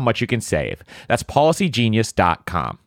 much you can save. That's policygenius.com.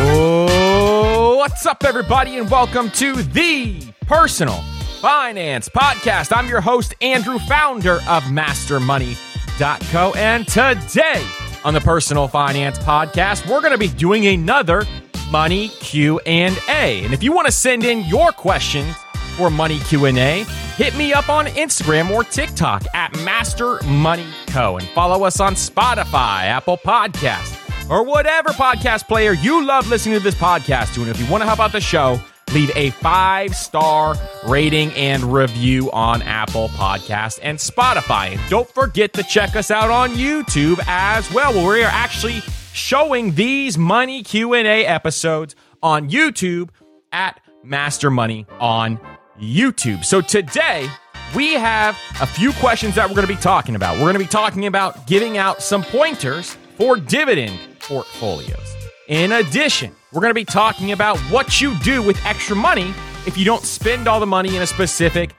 Oh, what's up, everybody, and welcome to the Personal Finance Podcast. I'm your host, Andrew, founder of MasterMoney.co, and today on the Personal Finance Podcast, we're going to be doing another Money Q and A. And if you want to send in your questions for Money Q&A, hit me up on Instagram or TikTok at Master Money Co. and follow us on Spotify, Apple Podcast, or whatever podcast player you love listening to this podcast to. And if you want to help out the show, leave a five star rating and review on Apple Podcast and Spotify. And don't forget to check us out on YouTube as well, where we are actually showing these money Q&A episodes on YouTube at Master Money on YouTube. So today, we have a few questions that we're going to be talking about. We're going to be talking about giving out some pointers for dividend portfolios. In addition, we're going to be talking about what you do with extra money if you don't spend all the money in a specific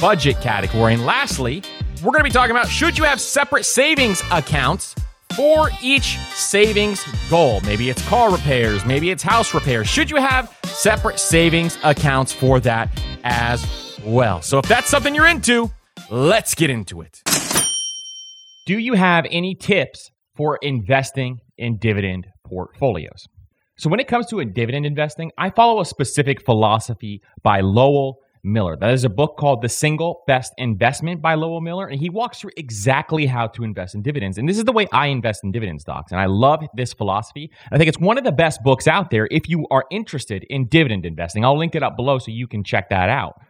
budget category. And lastly, we're going to be talking about should you have separate savings accounts for each savings goal. Maybe it's car repairs, maybe it's house repairs. Should you have separate savings accounts for that as well? So if that's something you're into, let's get into it. Do you have any tips for investing in dividend portfolios? So when it comes to dividend investing, I follow a specific philosophy by Lowell Miller. That is a book called The Single Best Investment by Lowell Miller. And he walks through exactly how to invest in dividends. And this is the way I invest in dividend stocks. And I love this philosophy. I think it's one of the best books out there if you are interested in dividend investing. I'll link it up below so you can check that out.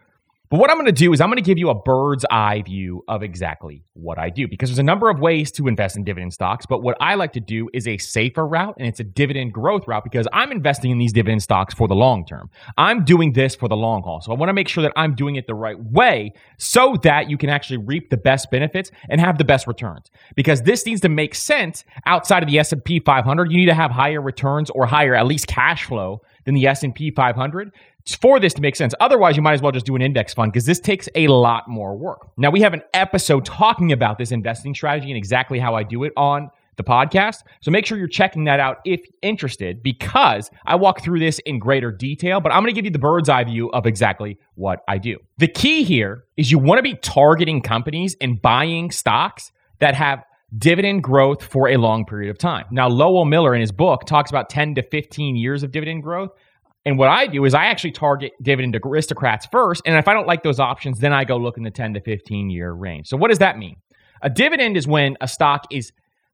But what I'm going to do is I'm going to give you a bird's eye view of exactly what I do because there's a number of ways to invest in dividend stocks. But what I like to do is a safer route and it's a dividend growth route because I'm investing in these dividend stocks for the long term. I'm doing this for the long haul. So I want to make sure that I'm doing it the right way so that you can actually reap the best benefits and have the best returns. Because this needs to make sense outside of the S&P 500. You need to have higher returns or higher at least cash flow than the S&P 500 for this to make sense. Otherwise, you might as well just do an index fund because this takes a lot more work. Now, we have an episode talking about this investing strategy and exactly how I do it on the podcast. So make sure you're checking that out if interested because I walk through this in greater detail, but I'm going to give you the bird's eye view of exactly what I do. The key here is you want to be targeting companies and buying stocks that have dividend growth for a long period of time. Now, Lowell Miller in his book talks about 10 to 15 years of dividend growth. And what I do is I actually target dividend aristocrats first. And if I don't like those options, then I go look in the 10 to 15 year range. So what does that mean? a dividend is when a stock is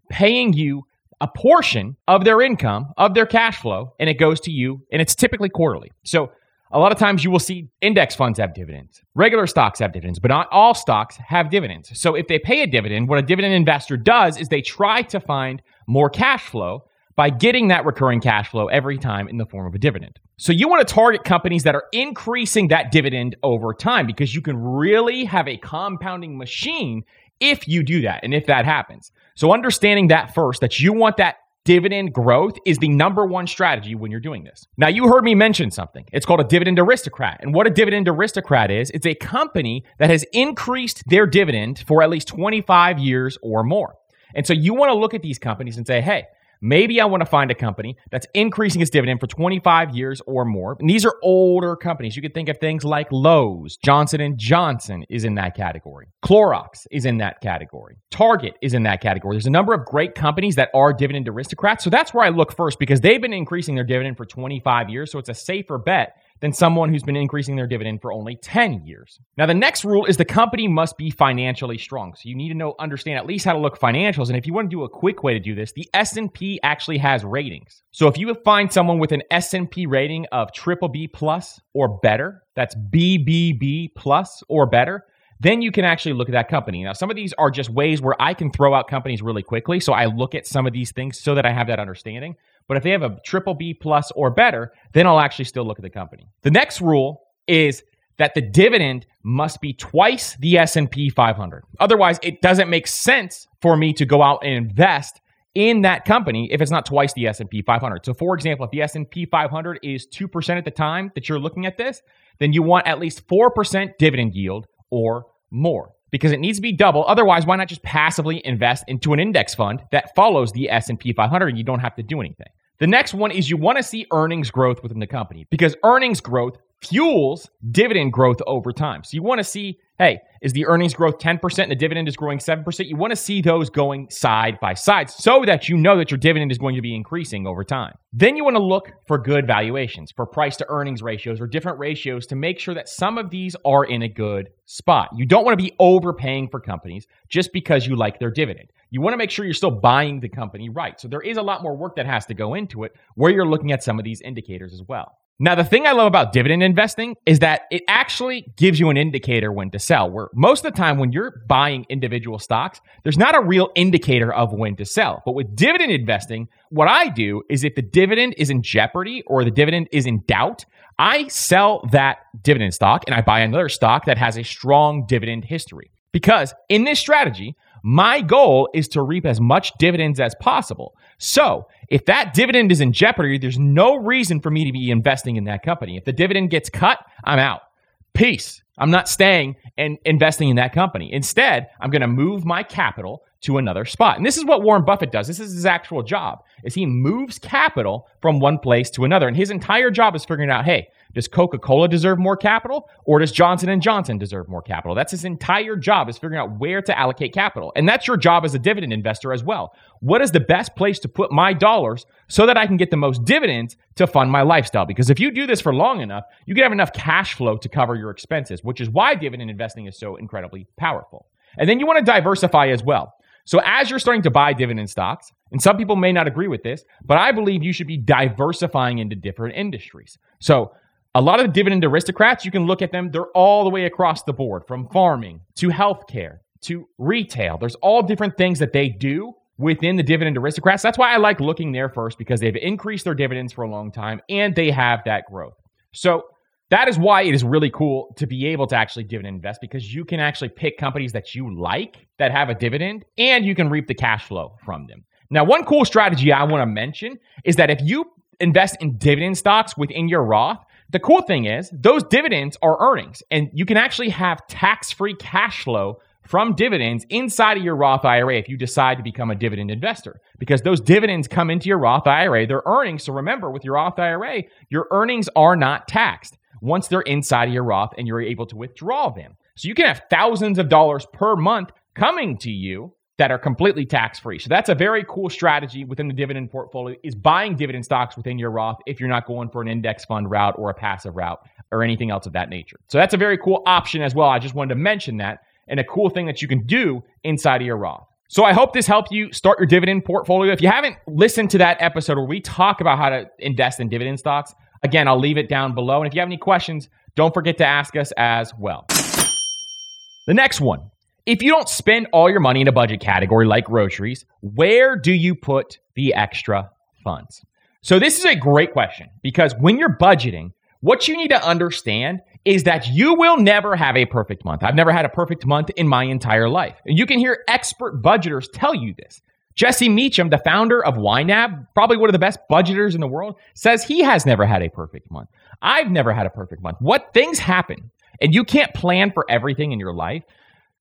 paying you a portion of their income, of their cash flow, and it goes to you, and it's typically quarterly. So a lot of times you will see index funds have dividends. Regular stocks have dividends, but not all stocks have dividends. So if they pay a dividend, what a dividend investor does is they try to find more cash flow by getting that recurring cash flow every time in the form of a dividend. So you want to target companies that are increasing that dividend over time because you can really have a compounding machine if you do that and if that happens. So understanding that first, that you want that dividend growth is the number one strategy when you're doing this. Now, you heard me mention something. It's called a dividend aristocrat. And what a dividend aristocrat is, it's a company that has increased their dividend for at least 25 years or more. And so you want to look at these companies and say, hey, Maybe I want to find a company that's increasing its dividend for 25 years or more. And these are older companies. You could think of things like Lowe's, Johnson Johnson is in that category. Clorox is in that category. Target is in that category. There's a number of great companies that are dividend aristocrats. So that's where I look first because they've been increasing their dividend for 25 years. So it's a safer bet than someone who's been increasing their dividend for only 10 years. Now, the next rule is the company must be financially strong. So you need to know, understand at least how to look financials. And if you want to do a quick way to do this, the S&P actually has ratings. So if you find someone with an S&P rating of triple B plus or better, that's BBB plus or better, then you can actually look at that company. Now, some of these are just ways where I can throw out companies really quickly. So I look at some of these things so that I have that understanding. But if they have a triple B plus or better, then I'll actually still look at the company. The next rule is that the dividend must be twice the S&P 500. Otherwise, it doesn't make sense for me to go out and invest in that company if it's not twice the S&P 500. So for example, if the S&P 500 is 2% at the time that you're looking at this, then you want at least 4% dividend yield or more because it needs to be double. Otherwise, why not just passively invest into an index fund that follows the S&P 500 and you don't have to do anything? The next one is you want to see earnings growth within the company because earnings growth fuels dividend growth over time. So you want to see, hey, is the earnings growth 10% and the dividend is growing 7%? You want to see those going side by side so that you know that your dividend is going to be increasing over time. Then you want to look for good valuations, for price to earnings ratios or different ratios to make sure that some of these are in a good spot. You don't want to be overpaying for companies just because you like their dividend you want to make sure you're still buying the company right. So there is a lot more work that has to go into it where you're looking at some of these indicators as well. Now, the thing I love about dividend investing is that it actually gives you an indicator when to sell. Where most of the time, when you're buying individual stocks, there's not a real indicator of when to sell. But with dividend investing, what I do is if the dividend is in jeopardy or the dividend is in doubt, I sell that dividend stock and I buy another stock that has a strong dividend history. Because in this strategy, my goal is to reap as much dividends as possible. So, if that dividend is in jeopardy, there's no reason for me to be investing in that company. If the dividend gets cut, I'm out. Peace. I'm not staying and investing in that company. Instead, I'm going to move my capital to another spot. And this is what Warren Buffett does. This is his actual job. Is he moves capital from one place to another. And his entire job is figuring out, hey, does Coca-Cola deserve more capital or does Johnson & Johnson deserve more capital? That's his entire job is figuring out where to allocate capital. And that's your job as a dividend investor as well. What is the best place to put my dollars so that I can get the most dividends to fund my lifestyle? Because if you do this for long enough, you can have enough cash flow to cover your expenses, which is why dividend investing is so incredibly powerful. And then you want to diversify as well. So as you're starting to buy dividend stocks, and some people may not agree with this, but I believe you should be diversifying into different industries. So a lot of the dividend aristocrats, you can look at them, they're all the way across the board from farming to healthcare to retail. There's all different things that they do within the dividend aristocrats. That's why I like looking there first because they've increased their dividends for a long time and they have that growth. So that is why it is really cool to be able to actually dividend invest because you can actually pick companies that you like that have a dividend and you can reap the cash flow from them. Now, one cool strategy I want to mention is that if you invest in dividend stocks within your Roth, the cool thing is those dividends are earnings and you can actually have tax-free cash flow from dividends inside of your Roth IRA if you decide to become a dividend investor because those dividends come into your Roth IRA, they're earnings. So remember with your Roth IRA, your earnings are not taxed once they're inside of your Roth and you're able to withdraw them. So you can have thousands of dollars per month coming to you that are completely tax free. So that's a very cool strategy within the dividend portfolio is buying dividend stocks within your Roth if you're not going for an index fund route or a passive route or anything else of that nature. So that's a very cool option as well. I just wanted to mention that and a cool thing that you can do inside of your Roth. So I hope this helped you start your dividend portfolio. If you haven't listened to that episode where we talk about how to invest in dividend stocks, again, I'll leave it down below. And if you have any questions, don't forget to ask us as well. The next one. If you don't spend all your money in a budget category like groceries, where do you put the extra funds? So this is a great question because when you're budgeting, what you need to understand is that you will never have a perfect month. I've never had a perfect month in my entire life. And you can hear expert budgeters tell you this. Jesse Mecham, the founder of YNAB, probably one of the best budgeters in the world, says he has never had a perfect month. I've never had a perfect month. What things happen, and you can't plan for everything in your life.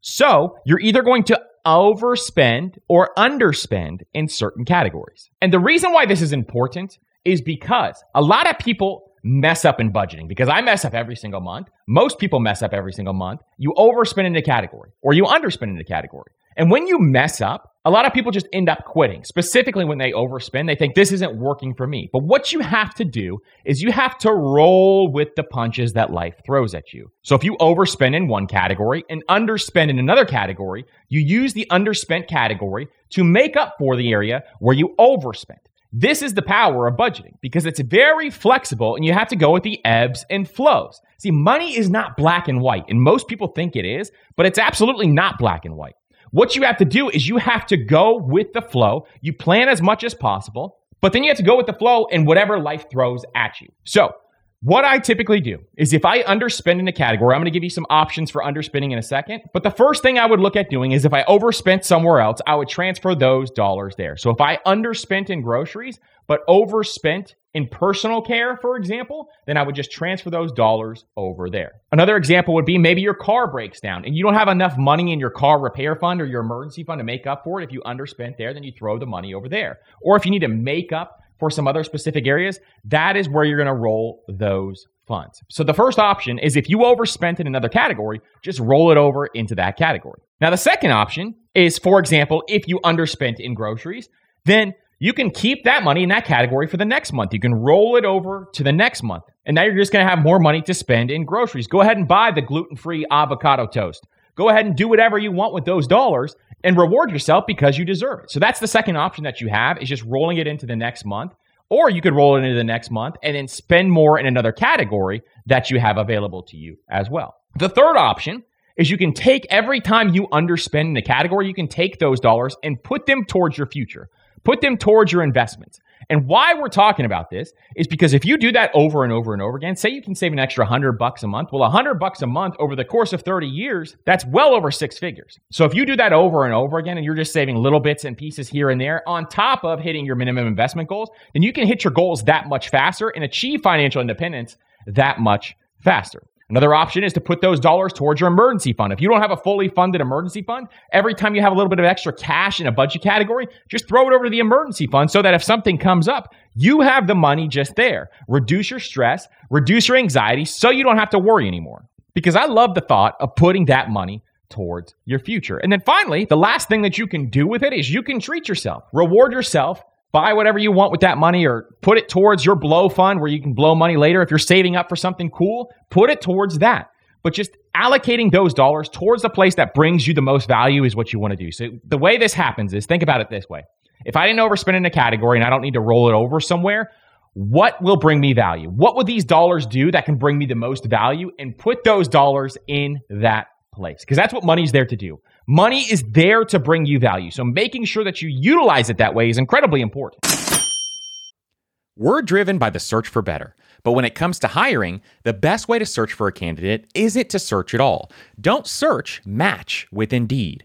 So you're either going to overspend or underspend in certain categories. And the reason why this is important is because a lot of people mess up in budgeting because I mess up every single month. Most people mess up every single month. You overspend in a category or you underspend in a category. And when you mess up, a lot of people just end up quitting. Specifically when they overspend, they think this isn't working for me. But what you have to do is you have to roll with the punches that life throws at you. So if you overspend in one category and underspend in another category, you use the underspent category to make up for the area where you overspent. This is the power of budgeting because it's very flexible and you have to go with the ebbs and flows. See, money is not black and white, and most people think it is, but it's absolutely not black and white. What you have to do is you have to go with the flow. You plan as much as possible, but then you have to go with the flow and whatever life throws at you. So, what I typically do is if I underspend in a category, I'm going to give you some options for underspending in a second. But the first thing I would look at doing is if I overspent somewhere else, I would transfer those dollars there. So if I underspent in groceries, but overspent in personal care, for example, then I would just transfer those dollars over there. Another example would be maybe your car breaks down and you don't have enough money in your car repair fund or your emergency fund to make up for it. If you underspent there, then you throw the money over there. Or if you need to make up for some other specific areas, that is where you're going to roll those funds. So the first option is if you overspent in another category, just roll it over into that category. Now, the second option is, for example, if you underspent in groceries, then you can keep that money in that category for the next month. You can roll it over to the next month. And now you're just going to have more money to spend in groceries. Go ahead and buy the gluten free avocado toast. Go ahead and do whatever you want with those dollars and reward yourself because you deserve it. So that's the second option that you have is just rolling it into the next month. Or you could roll it into the next month and then spend more in another category that you have available to you as well. The third option is you can take every time you underspend in a category, you can take those dollars and put them towards your future. Put them towards your investments. And why we're talking about this is because if you do that over and over and over again, say you can save an extra 100 bucks a month. Well, 100 bucks a month over the course of 30 years, that's well over six figures. So if you do that over and over again and you're just saving little bits and pieces here and there on top of hitting your minimum investment goals, then you can hit your goals that much faster and achieve financial independence that much faster. Another option is to put those dollars towards your emergency fund. If you don't have a fully funded emergency fund, every time you have a little bit of extra cash in a budget category, just throw it over to the emergency fund so that if something comes up, you have the money just there. Reduce your stress, reduce your anxiety so you don't have to worry anymore. Because I love the thought of putting that money towards your future. And then finally, the last thing that you can do with it is you can treat yourself, reward yourself buy whatever you want with that money or put it towards your blow fund where you can blow money later. If you're saving up for something cool, put it towards that. But just allocating those dollars towards the place that brings you the most value is what you want to do. So the way this happens is think about it this way. If I didn't overspend in a category and I don't need to roll it over somewhere, what will bring me value? What will these dollars do that can bring me the most value and put those dollars in that place? Because that's what money's there to do. Money is there to bring you value. So making sure that you utilize it that way is incredibly important. We're driven by the search for better. But when it comes to hiring, the best way to search for a candidate isn't to search at all. Don't search, match with Indeed.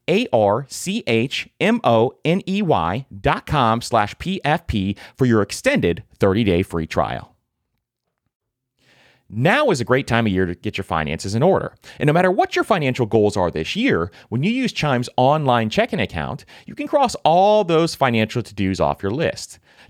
A R C H M O N E Y dot com slash PFP for your extended 30 day free trial. Now is a great time of year to get your finances in order. And no matter what your financial goals are this year, when you use Chime's online checking account, you can cross all those financial to dos off your list.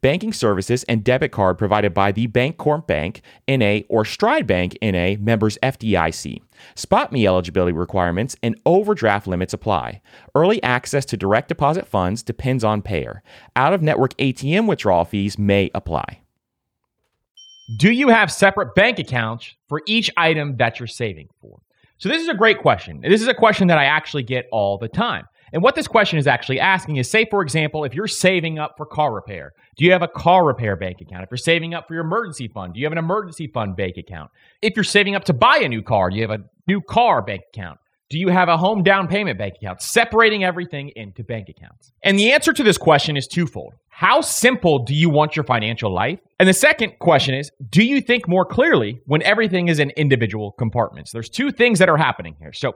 Banking services and debit card provided by the Bancorp Bank, NA, or Stride Bank, NA, members FDIC. SpotMe eligibility requirements and overdraft limits apply. Early access to direct deposit funds depends on payer. Out of network ATM withdrawal fees may apply. Do you have separate bank accounts for each item that you're saving for? So, this is a great question. This is a question that I actually get all the time. And what this question is actually asking is say, for example, if you're saving up for car repair, do you have a car repair bank account? If you're saving up for your emergency fund, do you have an emergency fund bank account? If you're saving up to buy a new car, do you have a new car bank account? Do you have a home down payment bank account? Separating everything into bank accounts. And the answer to this question is twofold. How simple do you want your financial life? And the second question is, do you think more clearly when everything is in individual compartments? There's two things that are happening here. So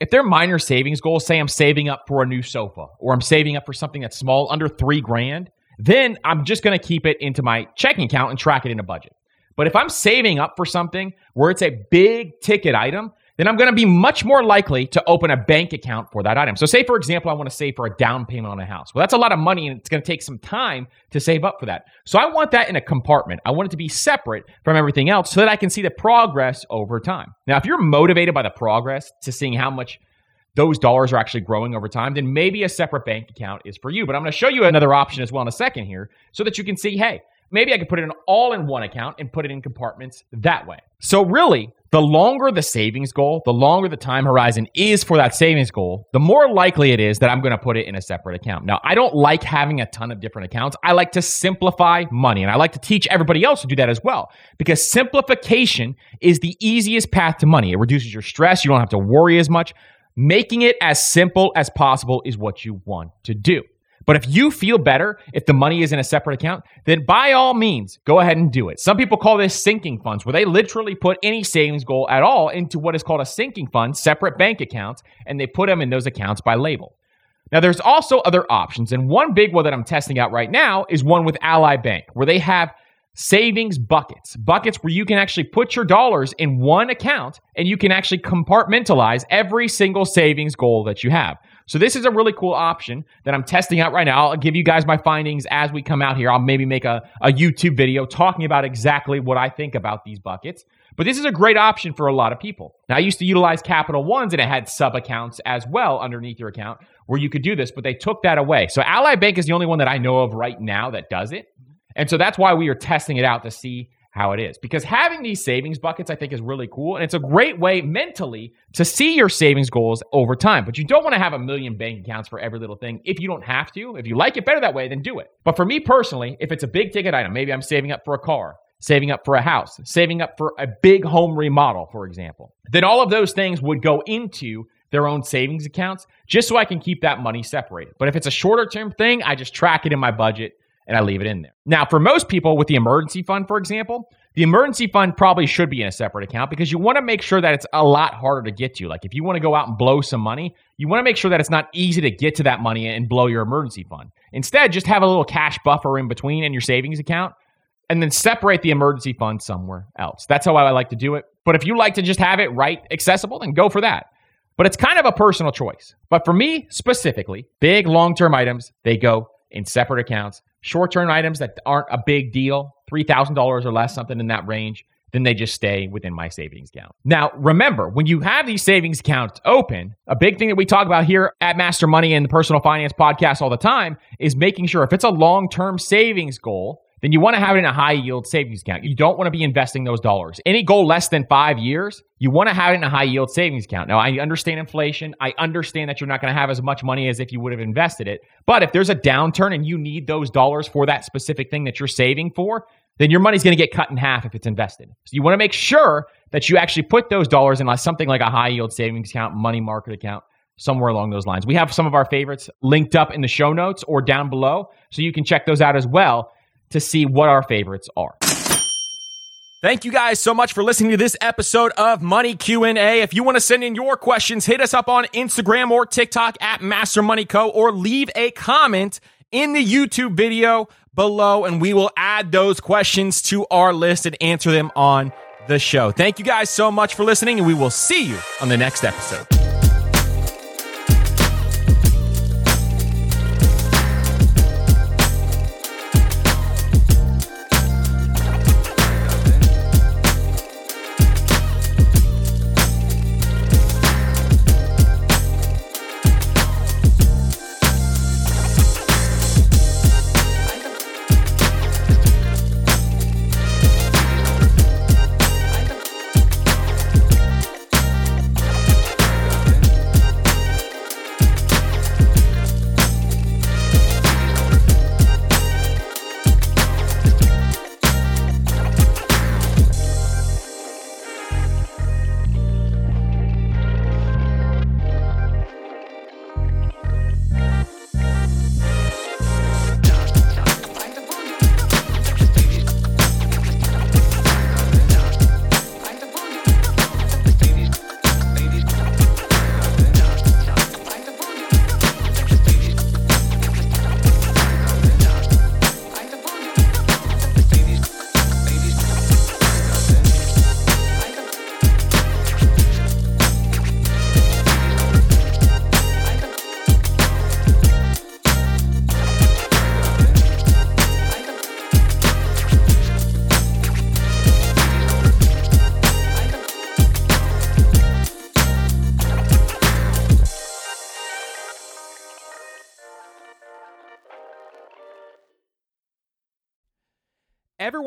if they're minor savings goals, say I'm saving up for a new sofa or I'm saving up for something that's small, under three grand, then I'm just going to keep it into my checking account and track it in a budget. But if I'm saving up for something where it's a big ticket item, then I'm going to be much more likely to open a bank account for that item. So, say for example, I want to save for a down payment on a house. Well, that's a lot of money and it's going to take some time to save up for that. So, I want that in a compartment. I want it to be separate from everything else so that I can see the progress over time. Now, if you're motivated by the progress to seeing how much those dollars are actually growing over time, then maybe a separate bank account is for you. But I'm going to show you another option as well in a second here so that you can see hey, maybe I could put it in all in one account and put it in compartments that way. So, really, the longer the savings goal, the longer the time horizon is for that savings goal, the more likely it is that I'm going to put it in a separate account. Now, I don't like having a ton of different accounts. I like to simplify money, and I like to teach everybody else to do that as well because simplification is the easiest path to money. It reduces your stress, you don't have to worry as much. Making it as simple as possible is what you want to do. But if you feel better if the money is in a separate account, then by all means, go ahead and do it. Some people call this sinking funds, where they literally put any savings goal at all into what is called a sinking fund, separate bank accounts, and they put them in those accounts by label. Now, there's also other options, and one big one that I'm testing out right now is one with Ally Bank, where they have savings buckets, buckets where you can actually put your dollars in one account and you can actually compartmentalize every single savings goal that you have. So this is a really cool option that I'm testing out right now. I'll give you guys my findings as we come out here. I'll maybe make a, a YouTube video talking about exactly what I think about these buckets. But this is a great option for a lot of people. Now, I used to utilize Capital Ones and it had sub accounts as well underneath your account where you could do this, but they took that away. So Ally Bank is the only one that I know of right now that does it. And so that's why we are testing it out to see how it is. Because having these savings buckets, I think, is really cool. And it's a great way mentally to see your savings goals over time. But you don't want to have a million bank accounts for every little thing if you don't have to. If you like it better that way, then do it. But for me personally, if it's a big ticket item, maybe I'm saving up for a car, saving up for a house, saving up for a big home remodel, for example, then all of those things would go into their own savings accounts just so I can keep that money separated. But if it's a shorter term thing, I just track it in my budget and I leave it in there. Now, for most people with the emergency fund, for example, the emergency fund probably should be in a separate account because you want to make sure that it's a lot harder to get to. Like if you want to go out and blow some money, you want to make sure that it's not easy to get to that money and blow your emergency fund. Instead, just have a little cash buffer in between in your savings account and then separate the emergency fund somewhere else. That's how I like to do it. But if you like to just have it right accessible, then go for that. But it's kind of a personal choice. But for me specifically, big long term items, they go in separate accounts short term items that aren't a big deal, $3,000 or less, something in that range, then they just stay within my savings account. Now, remember, when you have these savings accounts open, a big thing that we talk about here at Master Money and the Personal Finance Podcast all the time is making sure if it's a long term savings goal, then you want to have it in a high yield savings account. You don't want to be investing those dollars. Any goal less than five years, you want to have it in a high yield savings account. Now, I understand inflation. I understand that you're not going to have as much money as if you would have invested it. But if there's a downturn and you need those dollars for that specific thing that you're saving for, then your money's going to get cut in half if it's invested. So you want to make sure that you actually put those dollars in something like a high yield savings account, money market account, somewhere along those lines. We have some of our favorites linked up in the show notes or down below, so you can check those out as well to see what our favorites are. Thank you guys so much for listening to this episode of Money Q&A. If you want to send in your questions, hit us up on Instagram or TikTok at Master Money Co or leave a comment in the YouTube video below and we will add those questions to our list and answer them on the show. Thank you guys so much for listening and we will see you on the next episode.